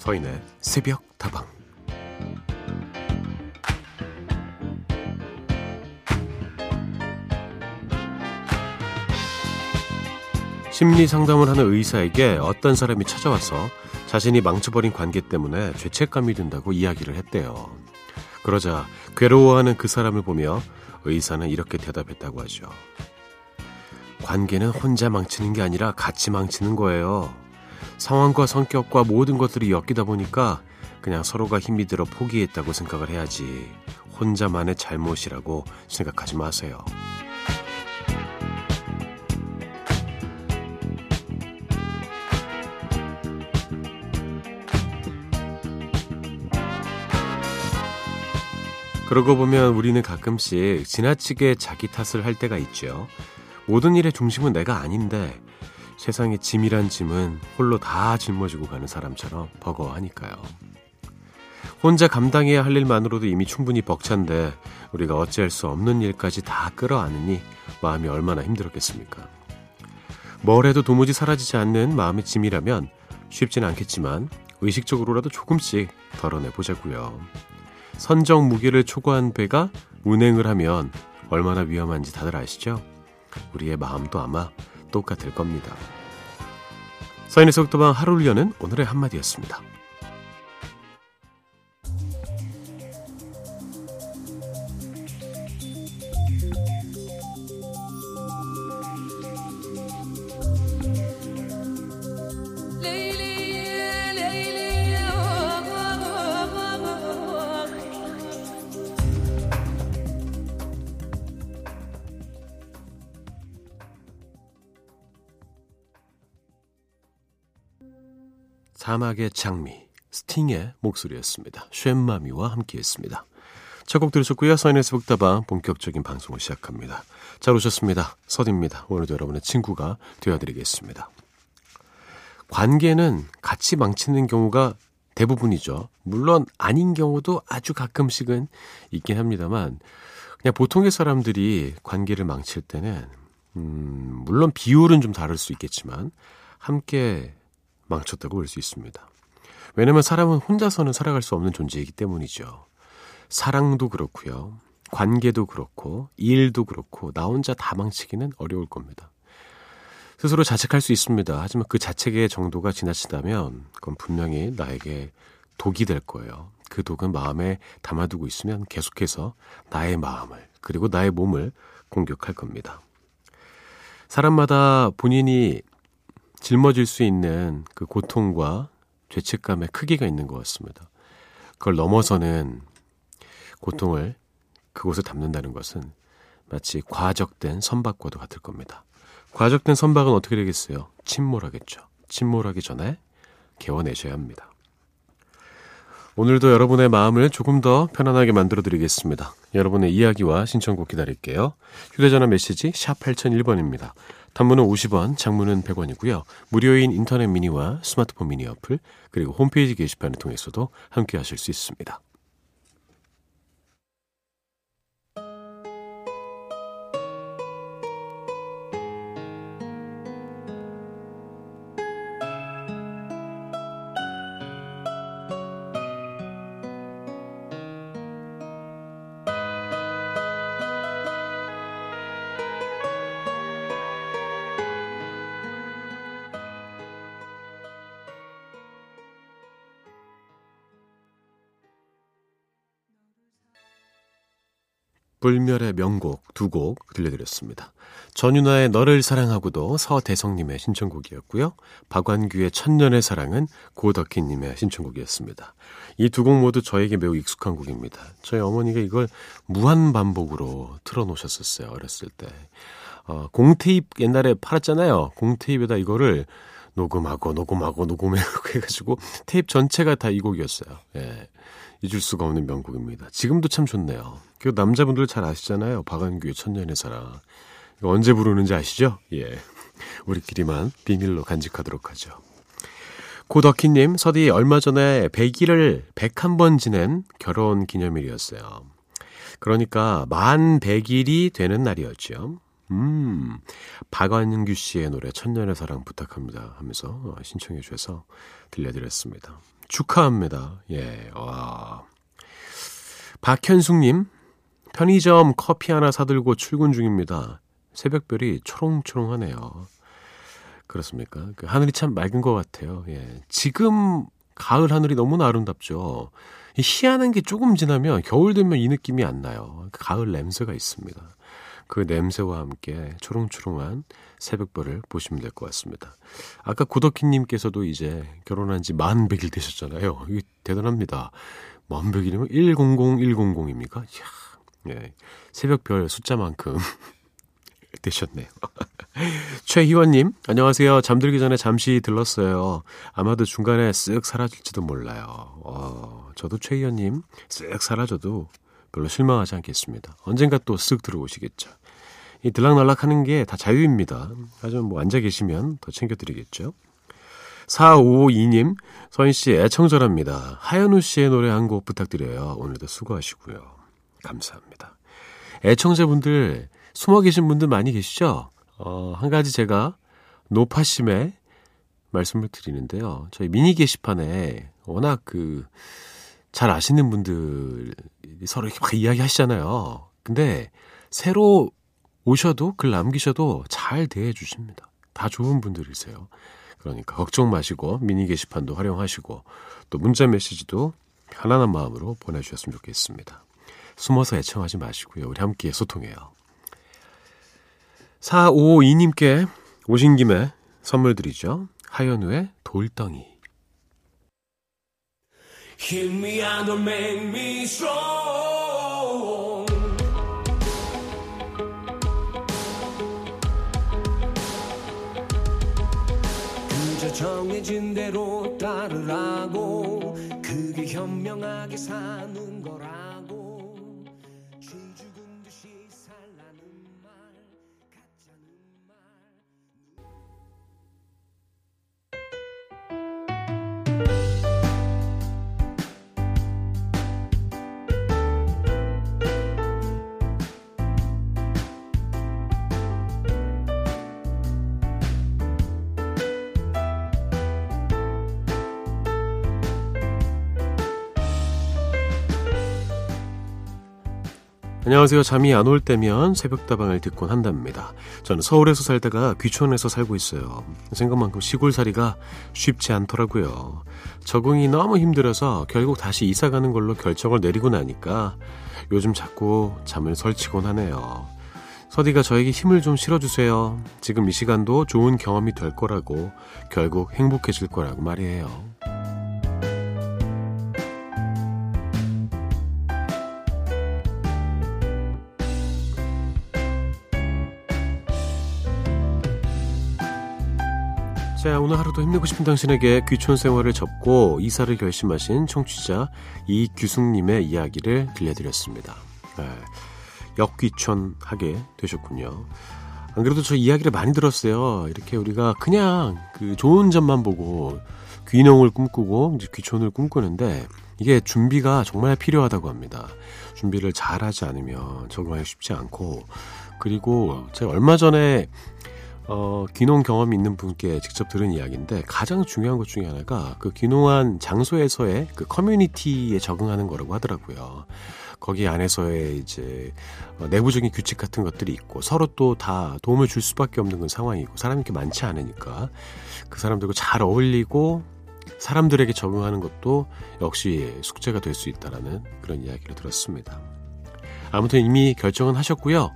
서인의 새벽 다방 심리 상담을 하는 의사에게 어떤 사람이 찾아와서 자신이 망쳐버린 관계 때문에 죄책감이 든다고 이야기를 했대요. 그러자 괴로워하는 그 사람을 보며 의사는 이렇게 대답했다고 하죠. 관계는 혼자 망치는 게 아니라 같이 망치는 거예요. 상황과 성격과 모든 것들이 엮이다 보니까 그냥 서로가 힘이 들어 포기했다고 생각을 해야지. 혼자만의 잘못이라고 생각하지 마세요. 그러고 보면 우리는 가끔씩 지나치게 자기 탓을 할 때가 있죠. 모든 일의 중심은 내가 아닌데 세상의 짐이란 짐은 홀로 다 짊어지고 가는 사람처럼 버거워하니까요. 혼자 감당해야 할 일만으로도 이미 충분히 벅찬데 우리가 어찌할 수 없는 일까지 다 끌어안으니 마음이 얼마나 힘들었겠습니까? 뭘 해도 도무지 사라지지 않는 마음의 짐이라면 쉽진 않겠지만 의식적으로라도 조금씩 덜어내 보자고요. 선정 무게를 초과한 배가 운행을 하면 얼마나 위험한지 다들 아시죠? 우리의 마음도 아마 똑같을 겁니다. 서인의 속도방 하루를 여는 오늘의 한마디였습니다. 사막의 장미, 스팅의 목소리였습니다. 쉔마미와 함께했습니다. 첫곡 들으셨고요. 서인에서 북다방 본격적인 방송을 시작합니다. 잘 오셨습니다. 서디입니다. 오늘도 여러분의 친구가 되어드리겠습니다. 관계는 같이 망치는 경우가 대부분이죠. 물론 아닌 경우도 아주 가끔씩은 있긴 합니다만 그냥 보통의 사람들이 관계를 망칠 때는 음, 물론 비율은 좀 다를 수 있겠지만 함께 망쳤다고 볼 수 있습니다. 왜냐면 사람은 혼자서는 살아갈 수 없는 존재이기 때문이죠. 사랑도 그렇고요. 관계도 그렇고 일도 그렇고 나 혼자 다 망치기는 어려울 겁니다. 스스로 자책할 수 있습니다. 하지만 그 자책의 정도가 지나치다면 그건 분명히 나에게 독이 될 거예요. 그 독은 마음에 담아두고 있으면 계속해서 나의 마음을 그리고 나의 몸을 공격할 겁니다. 사람마다 본인이 짊어질 수 있는 그 고통과 죄책감의 크기가 있는 것 같습니다. 그걸 넘어서는 고통을 그곳에 담는다는 것은 마치 과적된 선박과도 같을 겁니다. 과적된 선박은 어떻게 되겠어요? 침몰하겠죠. 침몰하기 전에 개워내셔야 합니다. 오늘도 여러분의 마음을 조금 더 편안하게 만들어 드리겠습니다. 여러분의 이야기와 신청곡 기다릴게요. 휴대전화 메시지 샵 8001번입니다. 단문은 50원, 장문은 100원이고요. 무료인 인터넷 미니와 스마트폰 미니 어플, 그리고 홈페이지 게시판을 통해서도 함께 하실 수 있습니다. 불멸의 명곡 두 곡 들려드렸습니다. 전윤아의 너를 사랑하고도 서대성님의 신청곡이었고요. 박완규의 천년의 사랑은 고덕희님의 신청곡이었습니다. 이 두 곡 모두 저에게 매우 익숙한 곡입니다. 저희 어머니가 이걸 무한 반복으로 틀어놓으셨었어요. 어렸을 때. 어, 공테잎 옛날에 팔았잖아요. 공테잎에다 이거를 녹음하고 녹음하고 녹음하고 해가지고 테이프 전체가 다 이 곡이었어요. 예. 잊을 수가 없는 명곡입니다. 지금도 참 좋네요. 그 남자분들 잘 아시잖아요. 박완규의 천년의 사랑. 언제 부르는지 아시죠? 예. 우리끼리만 비밀로 간직하도록 하죠. 고덕희님, 서디 얼마 전에 100일을 101번 지낸 결혼 기념일이었어요. 그러니까 만 100일이 되는 날이었죠. 음, 박완규 씨의 노래 천년의 사랑 부탁합니다 하면서 신청해 주셔서 들려드렸습니다. 축하합니다. 예, 와. 박현숙님, 편의점 커피 하나 사들고 출근 중입니다. 새벽별이 초롱초롱하네요. 그렇습니까? 그 하늘이 참 맑은 것 같아요. 예. 지금 가을 하늘이 너무나 아름답죠. 희한한 게 조금 지나면 겨울 되면 이 느낌이 안 나요. 그 가을 냄새가 있습니다. 그 냄새와 함께 초롱초롱한 새벽별을 보시면 될 것 같습니다. 아까 고덕희님께서도 이제 결혼한 지 만 100일 되셨잖아요. 대단합니다. 만 100일이면 100100입니까? 이야, 예. 새벽별 숫자만큼 되셨네요. 최희원님, 안녕하세요. 잠들기 전에 잠시 들렀어요. 아마도 중간에 쓱 사라질지도 몰라요. 어, 저도 최희원님, 쓱 사라져도 별로 실망하지 않겠습니다. 언젠가 또 쓱 들어오시겠죠. 이 들락날락 하는 게 다 자유입니다. 하지만 뭐 앉아 계시면 더 챙겨드리겠죠. 4552님, 서인 씨 애청절합니다. 하현우 씨의 노래 한 곡 부탁드려요. 오늘도 수고하시고요. 감사합니다. 애청자분들, 숨어 계신 분들 많이 계시죠? 어, 한 가지 제가 노파심에 말씀을 드리는데요. 저희 미니 게시판에 워낙 그, 잘 아시는 분들이 서로 이렇게 막 이야기 하시잖아요. 근데 새로 오셔도 글 남기셔도 잘 대해 주십니다. 다 좋은 분들이세요. 그러니까 걱정 마시고 미니 게시판도 활용하시고 또 문자 메시지도 편안한 마음으로 보내주셨으면 좋겠습니다. 숨어서 애청하지 마시고요. 우리 함께 소통해요. 4552님께 오신 김에 선물 드리죠. 하현우의 돌덩이. Hit me and don't make me strong. 그저 정해진 대로 따르라고 그게 현명하게 사는 거라 안녕하세요. 잠이 안 올 때면 새벽다방을 듣곤 한답니다. 저는 서울에서 살다가 귀촌에서 살고 있어요. 생각만큼 시골살이가 쉽지 않더라고요. 적응이 너무 힘들어서 결국 다시 이사 가는 걸로 결정을 내리고 나니까 요즘 자꾸 잠을 설치곤 하네요. 서디가 저에게 힘을 좀 실어주세요. 지금 이 시간도 좋은 경험이 될 거라고 결국 행복해질 거라고 말이에요. 자, 오늘 하루도 힘내고 싶은 당신에게 귀촌 생활을 접고 이사를 결심하신 청취자 이규숙님의 이야기를 들려드렸습니다. 네, 역귀촌하게 되셨군요. 안 그래도 저 이야기를 많이 들었어요. 이렇게 우리가 그냥 그 좋은 점만 보고 귀농을 꿈꾸고 이제 귀촌을 꿈꾸는데 이게 준비가 정말 필요하다고 합니다. 준비를 잘 하지 않으면 적응하기 쉽지 않고 그리고 제가 얼마 전에 어, 귀농 경험이 있는 분께 직접 들은 이야기인데 가장 중요한 것 중에 하나가 그 귀농한 장소에서의 그 커뮤니티에 적응하는 거라고 하더라고요. 거기 안에서의 이제 어, 내부적인 규칙 같은 것들이 있고 서로 또 다 도움을 줄 수밖에 없는 그 상황이고 사람이 이렇게 많지 않으니까 그 사람들과 잘 어울리고 사람들에게 적응하는 것도 역시 숙제가 될 수 있다라는 그런 이야기를 들었습니다. 아무튼 이미 결정은 하셨고요.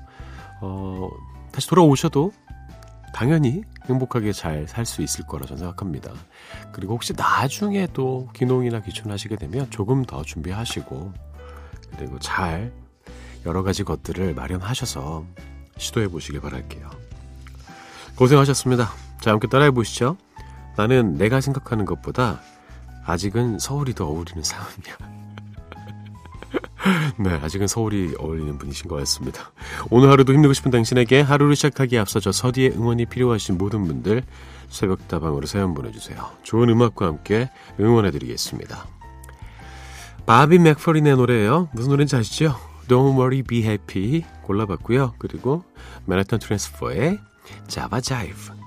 어, 다시 돌아오셔도 당연히 행복하게 잘 살 수 있을 거라 저는 생각합니다. 그리고 혹시 나중에 또 기농이나 귀촌하시게 되면 조금 더 준비하시고 그리고 잘 여러 가지 것들을 마련하셔서 시도해 보시길 바랄게요. 고생하셨습니다. 자, 함께 따라해 보시죠. 나는 내가 생각하는 것보다 아직은 서울이 더 어울리는 사람이야. 네, 아직은 서울이 어울리는 분이신 것 같습니다. 오늘 하루도 힘내고 싶은 당신에게 하루를 시작하기에 앞서서 서디의 응원이 필요하신 모든 분들 새벽다방으로 사연 보내주세요. 좋은 음악과 함께 응원해드리겠습니다. 바비 맥퍼린의 노래예요. 무슨 노래인지 아시죠? Don't Worry Be Happy 골라봤고요. 그리고 맨하탄 트랜스퍼의 자바 자이브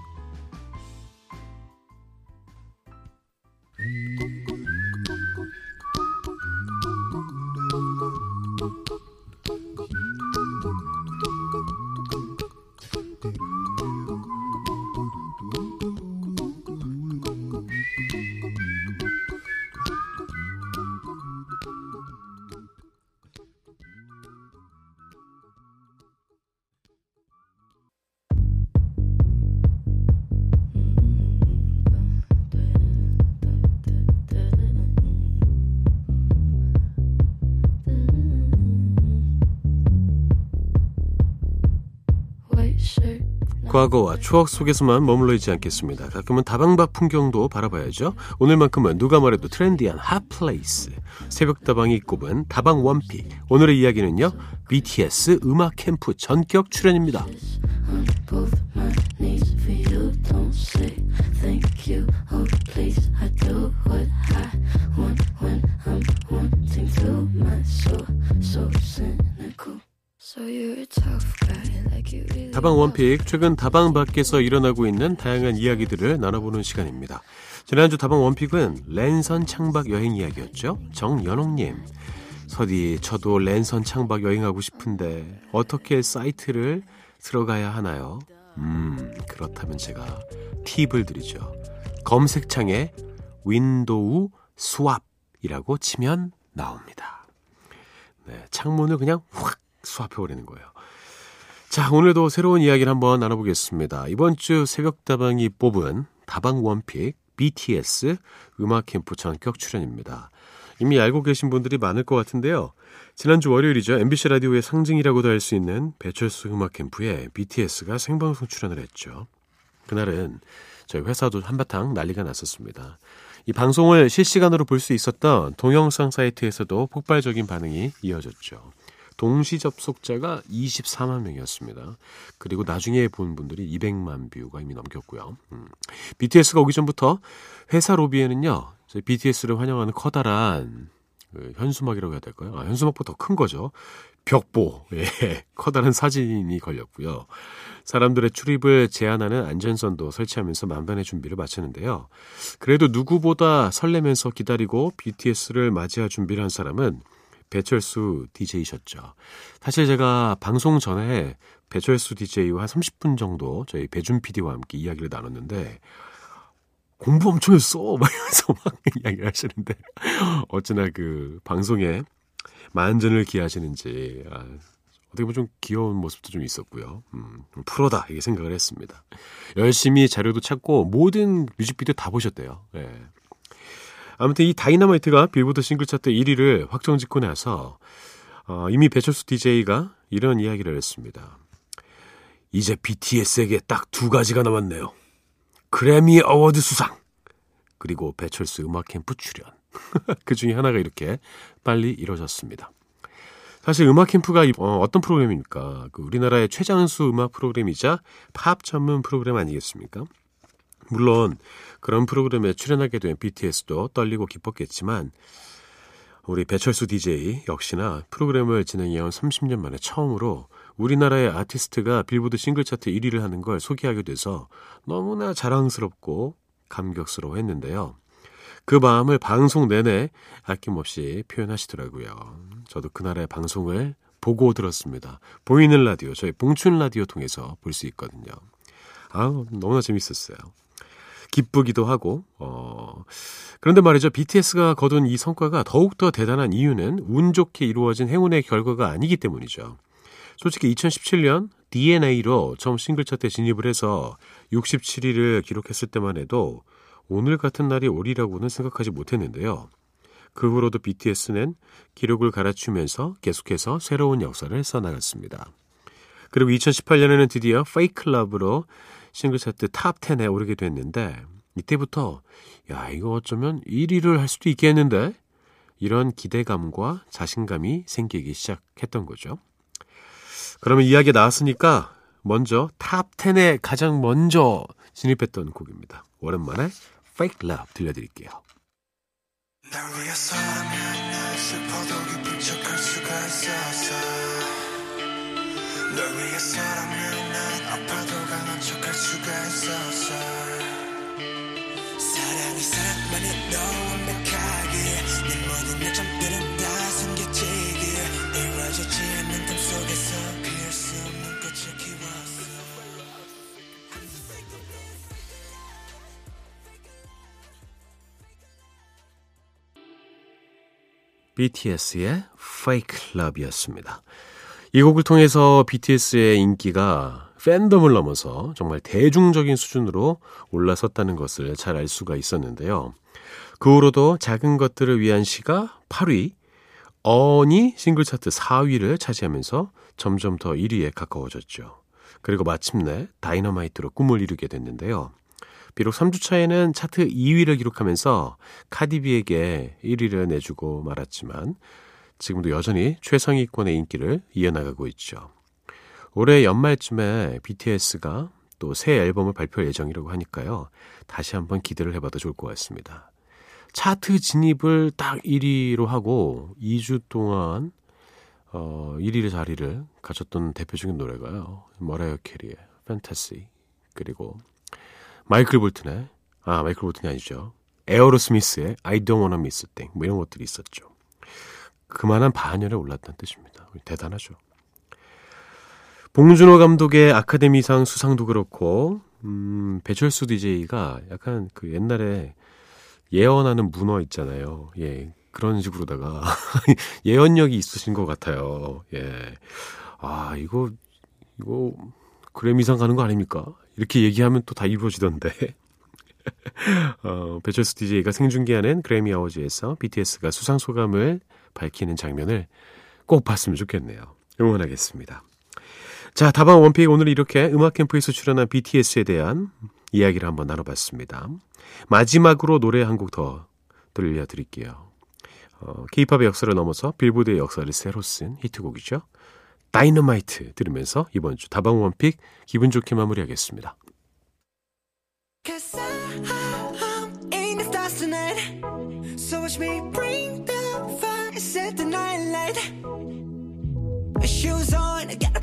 과거와 추억 속에서만 머물러 있지 않겠습니다. 가끔은 다방 밖 풍경도 바라봐야죠. 오늘만큼은 누가 말해도 trendy한 hot place. 새벽 다방이 꼽은 다방 one pick. 오늘의 이야기는요. BTS 음악 캠프 전격 출연입니다. 다방 one pick 최근 다방 밖에서 일어나고 있는 다양한 이야기들을 나눠보는 시간입니다. 지난주 다방 one pick은 랜선 창밖 여행 이야기였죠. 정연옥님. 서디, 저도 랜선 창밖 여행하고 싶은데 어떻게 사이트를 들어가야 하나요? 음, 그렇다면 제가 팁을 드리죠. 검색창에 WindowSwap이라고 치면 나옵니다. 네, 창문을 그냥 확 수합해버리는 거예요. 자, 오늘도 새로운 이야기를 한번 나눠보겠습니다. 이번 주 새벽다방이 뽑은 다방 원픽 BTS 음악 캠프 전격 출연입니다. 이미 알고 계신 분들이 많을 것 같은데요. 지난주 월요일이죠. MBC 라디오의 상징이라고도 할 수 있는 배철수 음악 캠프에 BTS가 생방송 출연을 했죠. 그날은 저희 회사도 한바탕 난리가 났었습니다. 이 방송을 실시간으로 볼 수 있었던 동영상 사이트에서도 폭발적인 반응이 이어졌죠. 동시 접속자가 24만 명이었습니다. 그리고 나중에 본 분들이 200만 뷰가 이미 넘겼고요. 음. BTS가 오기 전부터 회사 로비에는요, BTS를 환영하는 커다란 그 현수막이라고 해야 될까요? 아, 현수막보다 더 큰 거죠. 벽보, 예, 커다란 사진이 걸렸고요. 사람들의 출입을 제한하는 안전선도 설치하면서 만반의 준비를 마쳤는데요. 그래도 누구보다 설레면서 기다리고 BTS를 맞이할 준비를 한 사람은 배철수 DJ셨죠. 사실 제가 방송 전에 배철수 DJ와 한 30분 정도 저희 배준 PD와 함께 이야기를 나눴는데 공부 엄청 했어! 막 이러면서 막 이야기를 하시는데 어찌나 그 방송에 만전을 기하시는지 아, 어떻게 보면 좀 귀여운 모습도 좀 있었고요. 음, 프로다 이게 생각을 했습니다. 열심히 자료도 찾고 모든 뮤직비디오 다 보셨대요. 예. 아무튼 이 Dynamite가 빌보드 싱글 차트 1위를 확정 짓고 나서 어, 이미 배철수 DJ가 이런 이야기를 했습니다. 이제 BTS에게 딱 두 가지가 남았네요. Grammy Award 수상 그리고 배철수 음악 캠프 출연. 그 중에 하나가 이렇게 빨리 이루어졌습니다. 사실 음악 캠프가 어떤 프로그램입니까? 그 우리나라의 최장수 음악 프로그램이자 팝 전문 프로그램 아니겠습니까? 물론 그런 프로그램에 출연하게 된 BTS도 떨리고 기뻤겠지만 우리 배철수 DJ 역시나 프로그램을 진행해온 30년 만에 처음으로 우리나라의 아티스트가 빌보드 싱글 차트 1위를 하는 걸 소개하게 돼서 너무나 자랑스럽고 감격스러워 했는데요. 그 마음을 방송 내내 아낌없이 표현하시더라고요. 저도 그날의 방송을 보고 들었습니다. 보이는 라디오, 저희 봉춘 라디오 통해서 볼 수 있거든요. 아우, 너무나 재밌었어요. 기쁘기도 하고, 어, 그런데 말이죠. BTS가 거둔 이 성과가 더욱더 대단한 이유는 운 좋게 이루어진 행운의 결과가 아니기 때문이죠. 솔직히 2017년 DNA로 처음 싱글 차트에 진입을 해서 67위를 기록했을 때만 해도 오늘 같은 날이 오리라고는 생각하지 못했는데요. 그 후로도 BTS는 기록을 갈아치면서 계속해서 새로운 역사를 써나갔습니다. 그리고 2018년에는 드디어 Fake Love로 싱글 차트 top 10에 오르게 됐는데 이때부터 야 이거 어쩌면 1위를 할 수도 있겠는데 이런 기대감과 자신감이 생기기 시작했던 거죠. 그러면 이야기 나왔으니까 먼저 top 10에 가장 먼저 진입했던 곡입니다. 오랜만에 Fake Love 들려드릴게요. 날 위해서라면 날 슬퍼도 기쁜 척할 수가 있었어 BTS의 Fake Love이었습니다. 이 곡을 통해서 BTS의 인기가 팬덤을 넘어서 정말 대중적인 수준으로 올라섰다는 것을 잘 알 수가 있었는데요. 그 후로도 작은 것들을 위한 시가 8위, 어니 싱글 차트 4위를 차지하면서 점점 더 1위에 가까워졌죠. 그리고 마침내 다이너마이트로 꿈을 이루게 됐는데요. 비록 3주 차에는 차트 2위를 기록하면서 카디비에게 1위를 내주고 말았지만 지금도 여전히 최상위권의 인기를 이어나가고 있죠. 올해 연말쯤에 BTS가 또 새 앨범을 발표할 예정이라고 하니까요. 다시 한번 기대를 해봐도 좋을 것 같습니다. 차트 진입을 딱 1위로 하고 2주 동안 어, 1위 자리를 가졌던 대표적인 노래가요. 머라이어 캐리의 판타시 그리고 마이클 볼튼의 아 마이클 볼튼이 아니죠. 에어로스미스의 I Don't Wanna Miss a Thing 뭐 이런 것들이 있었죠. 그만한 반열에 올랐다는 뜻입니다. 대단하죠. 봉준호 감독의 아카데미상 수상도 그렇고 음, 배철수 DJ가 약간 그 옛날에 예언하는 문어 있잖아요. 예. 그런 식으로다가 예언력이 있으신 것 같아요. 예. 아, 이거 이거 그래미상 가는 거 아닙니까? 이렇게 얘기하면 또다 이루어지던데. 어, 배철수 DJ가 생중계하는 그래미 어워즈에서 BTS가 수상 소감을 밝히는 장면을 꼭 봤으면 좋겠네요. 응원하겠습니다. 자, 다방 원픽 오늘 이렇게 음악 캠프에서 출연한 BTS에 대한 이야기를 한번 나눠봤습니다. 마지막으로 노래 한 곡 더 들려드릴게요. 어, 케이팝의 역사를 넘어서 빌보드의 역사를 새로 쓴 히트곡이죠. 다이너마이트 들으면서 이번 주 다방 원픽 기분 좋게 마무리하겠습니다. Cause I'm in the stars tonight So watch me bring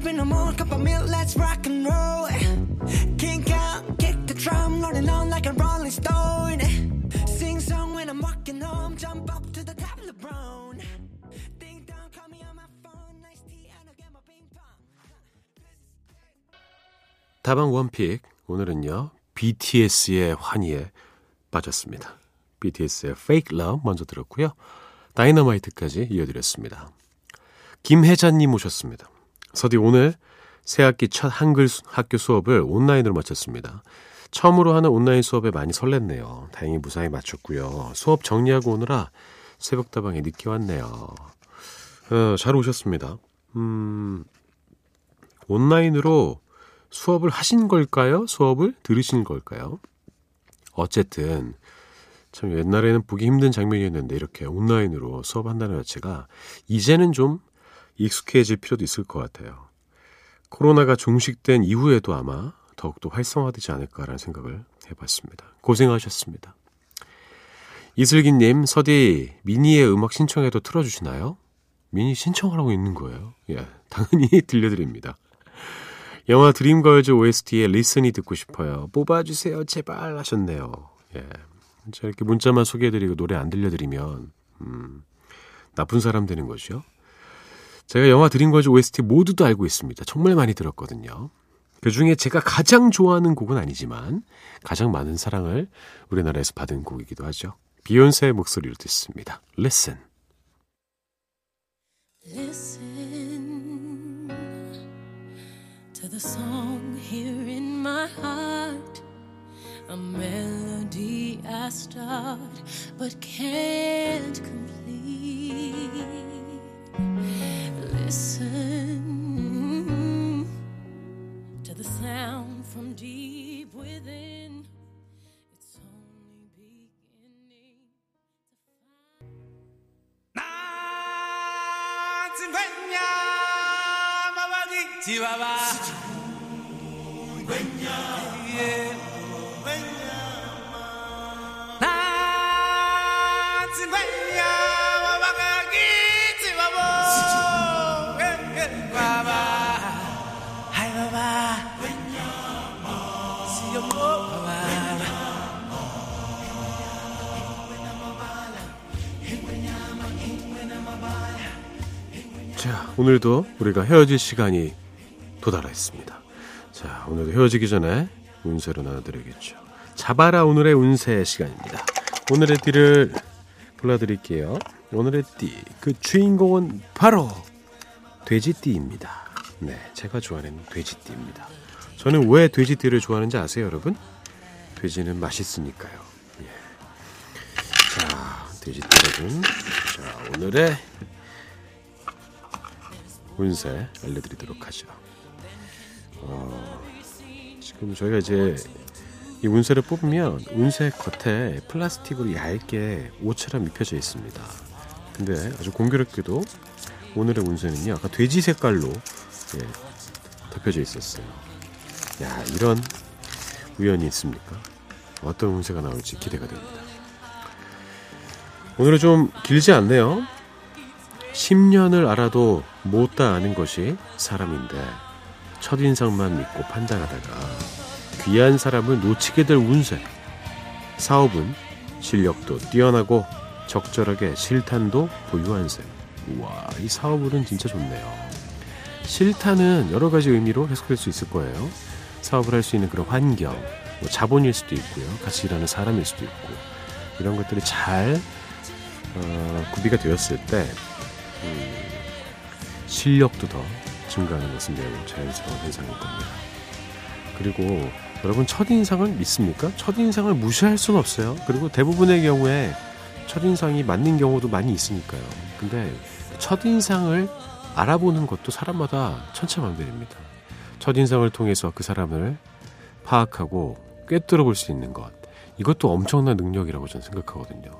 up in the morning Cup of milk, let's rock and roll Kink out, kick the drum Rolling on like a rolling stone Sing song when I'm walking home Jump up to the top of the brown Ding dong, call me on my phone Nice tea and I'll get my ping pong 다방 원픽 오늘은요 BTS의 환희에 빠졌습니다. BTS의 Fake Love 먼저 들었고요. 다이너마이트까지 이어드렸습니다. 김혜자님 오셨습니다. 서디 오늘 새학기 첫 한글 수- 학교 수업을 온라인으로 마쳤습니다. 처음으로 하는 온라인 수업에 많이 설렜네요. 다행히 무사히 마쳤고요. 수업 정리하고 오느라 새벽다방에 늦게 왔네요. 어, 잘 오셨습니다. 음, 온라인으로 수업을 하신 걸까요? 수업을 들으신 걸까요? 어쨌든 참 옛날에는 보기 힘든 장면이었는데 이렇게 온라인으로 수업한다는 자체가 이제는 좀 익숙해질 필요도 있을 것 같아요. 코로나가 종식된 이후에도 아마 더욱더 활성화되지 않을까라는 생각을 해봤습니다. 고생하셨습니다. 이슬기님, 서디 미니의 음악 신청해도 틀어주시나요? 미니 신청하라고 있는 거예요. 예, 당연히 들려드립니다. 영화 드림걸즈 OST의 리슨이 듣고 싶어요. 뽑아주세요, 제발 하셨네요. 예. 자, 이렇게 문자만 소개해드리고 노래 안 들려드리면, 음, 나쁜 사람 되는 거죠. 제가 영화 드림걸즈 OST 모두 도 알고 있습니다. 정말 많이 들었거든요. 그 중에 제가 가장 좋아하는 곡은 아니지만, 가장 많은 사랑을 우리나라에서 받은 곡이기도 하죠. 비욘세의 목소리로 듣습니다. Listen. Listen to the song here in my heart, a melody I start but can't complete. 자, 오늘도 우리가 헤어질 시간이 도달했습니다. 자, 오늘도 헤어지기 전에 운세로 나눠드려야겠죠. 잡아라 오늘의 운세 시간입니다. 오늘의 띠를 골라드릴게요. 오늘의 띠, 그 주인공은 바로 돼지띠입니다. 네, 제가 좋아하는 돼지띠입니다. 저는 왜 돼지띠를 좋아하는지 아세요, 여러분? 돼지는 맛있으니까요. 예. 자, 돼지띠 여러분. 자, 오늘의 운세 알려드리도록 하죠. 어, 지금 저희가 이제 이 운세를 뽑으면 운세 겉에 플라스틱으로 얇게 옷처럼 입혀져 있습니다. 근데 아주 공교롭게도 오늘의 운세는요, 아까 돼지 색깔로 예, 덮여져 있었어요. 야, 이런 우연이 있습니까? 어떤 운세가 나올지 기대가 됩니다. 오늘은 좀 길지 않네요. 10년을 알아도 못다 아는 것이 사람인데 첫인상만 믿고 판단하다가 귀한 사람을 놓치게 될 운세. 사업은 실력도 뛰어나고 적절하게 실탄도 보유한 셈. 우와, 이 사업은 진짜 좋네요. 실탄은 여러 가지 의미로 해석할 수 있을 거예요. 사업을 할 수 있는 그런 환경, 뭐 자본일 수도 있고요. 같이 일하는 사람일 수도 있고 이런 것들이 잘 어, 구비가 되었을 때 음, 실력도 더 증가하는 것은 매우 자연스러운 현상일 겁니다. 그리고 여러분 첫인상을 믿습니까? 첫인상을 무시할 수는 없어요. 그리고 대부분의 경우에 첫인상이 맞는 경우도 많이 있으니까요. 근데 첫인상을 알아보는 것도 사람마다 천차만별입니다. 첫인상을 통해서 그 사람을 파악하고 꿰뚫어 볼 수 있는 것. 이것도 엄청난 능력이라고 저는 생각하거든요.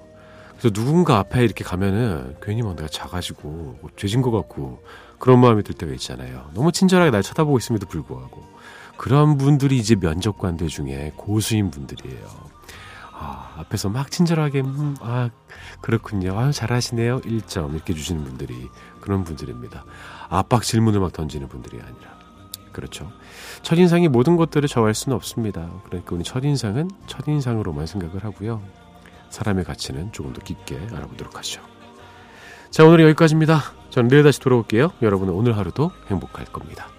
그래서 누군가 앞에 이렇게 가면은 괜히 막 내가 작아지고 뭐 죄진 것 같고 그런 마음이 들 때가 있잖아요. 너무 친절하게 날 쳐다보고 있음에도 불구하고 그런 분들이 이제 면접관들 중에 고수인 분들이에요. 아, 앞에서 막 친절하게 음, 아 그렇군요. 아유 잘하시네요. 1점 이렇게 주시는 분들이 그런 분들입니다. 압박 질문을 막 던지는 분들이 아니라 그렇죠. 첫인상이 모든 것들을 저할 수는 없습니다. 그러니까 우리 첫인상은 첫인상으로만 생각을 하고요. 사람의 가치는 조금 더 깊게 알아보도록 하죠. 자, 오늘 여기까지입니다. 저는 내일 다시 돌아올게요. 여러분은 오늘 하루도 행복할 겁니다.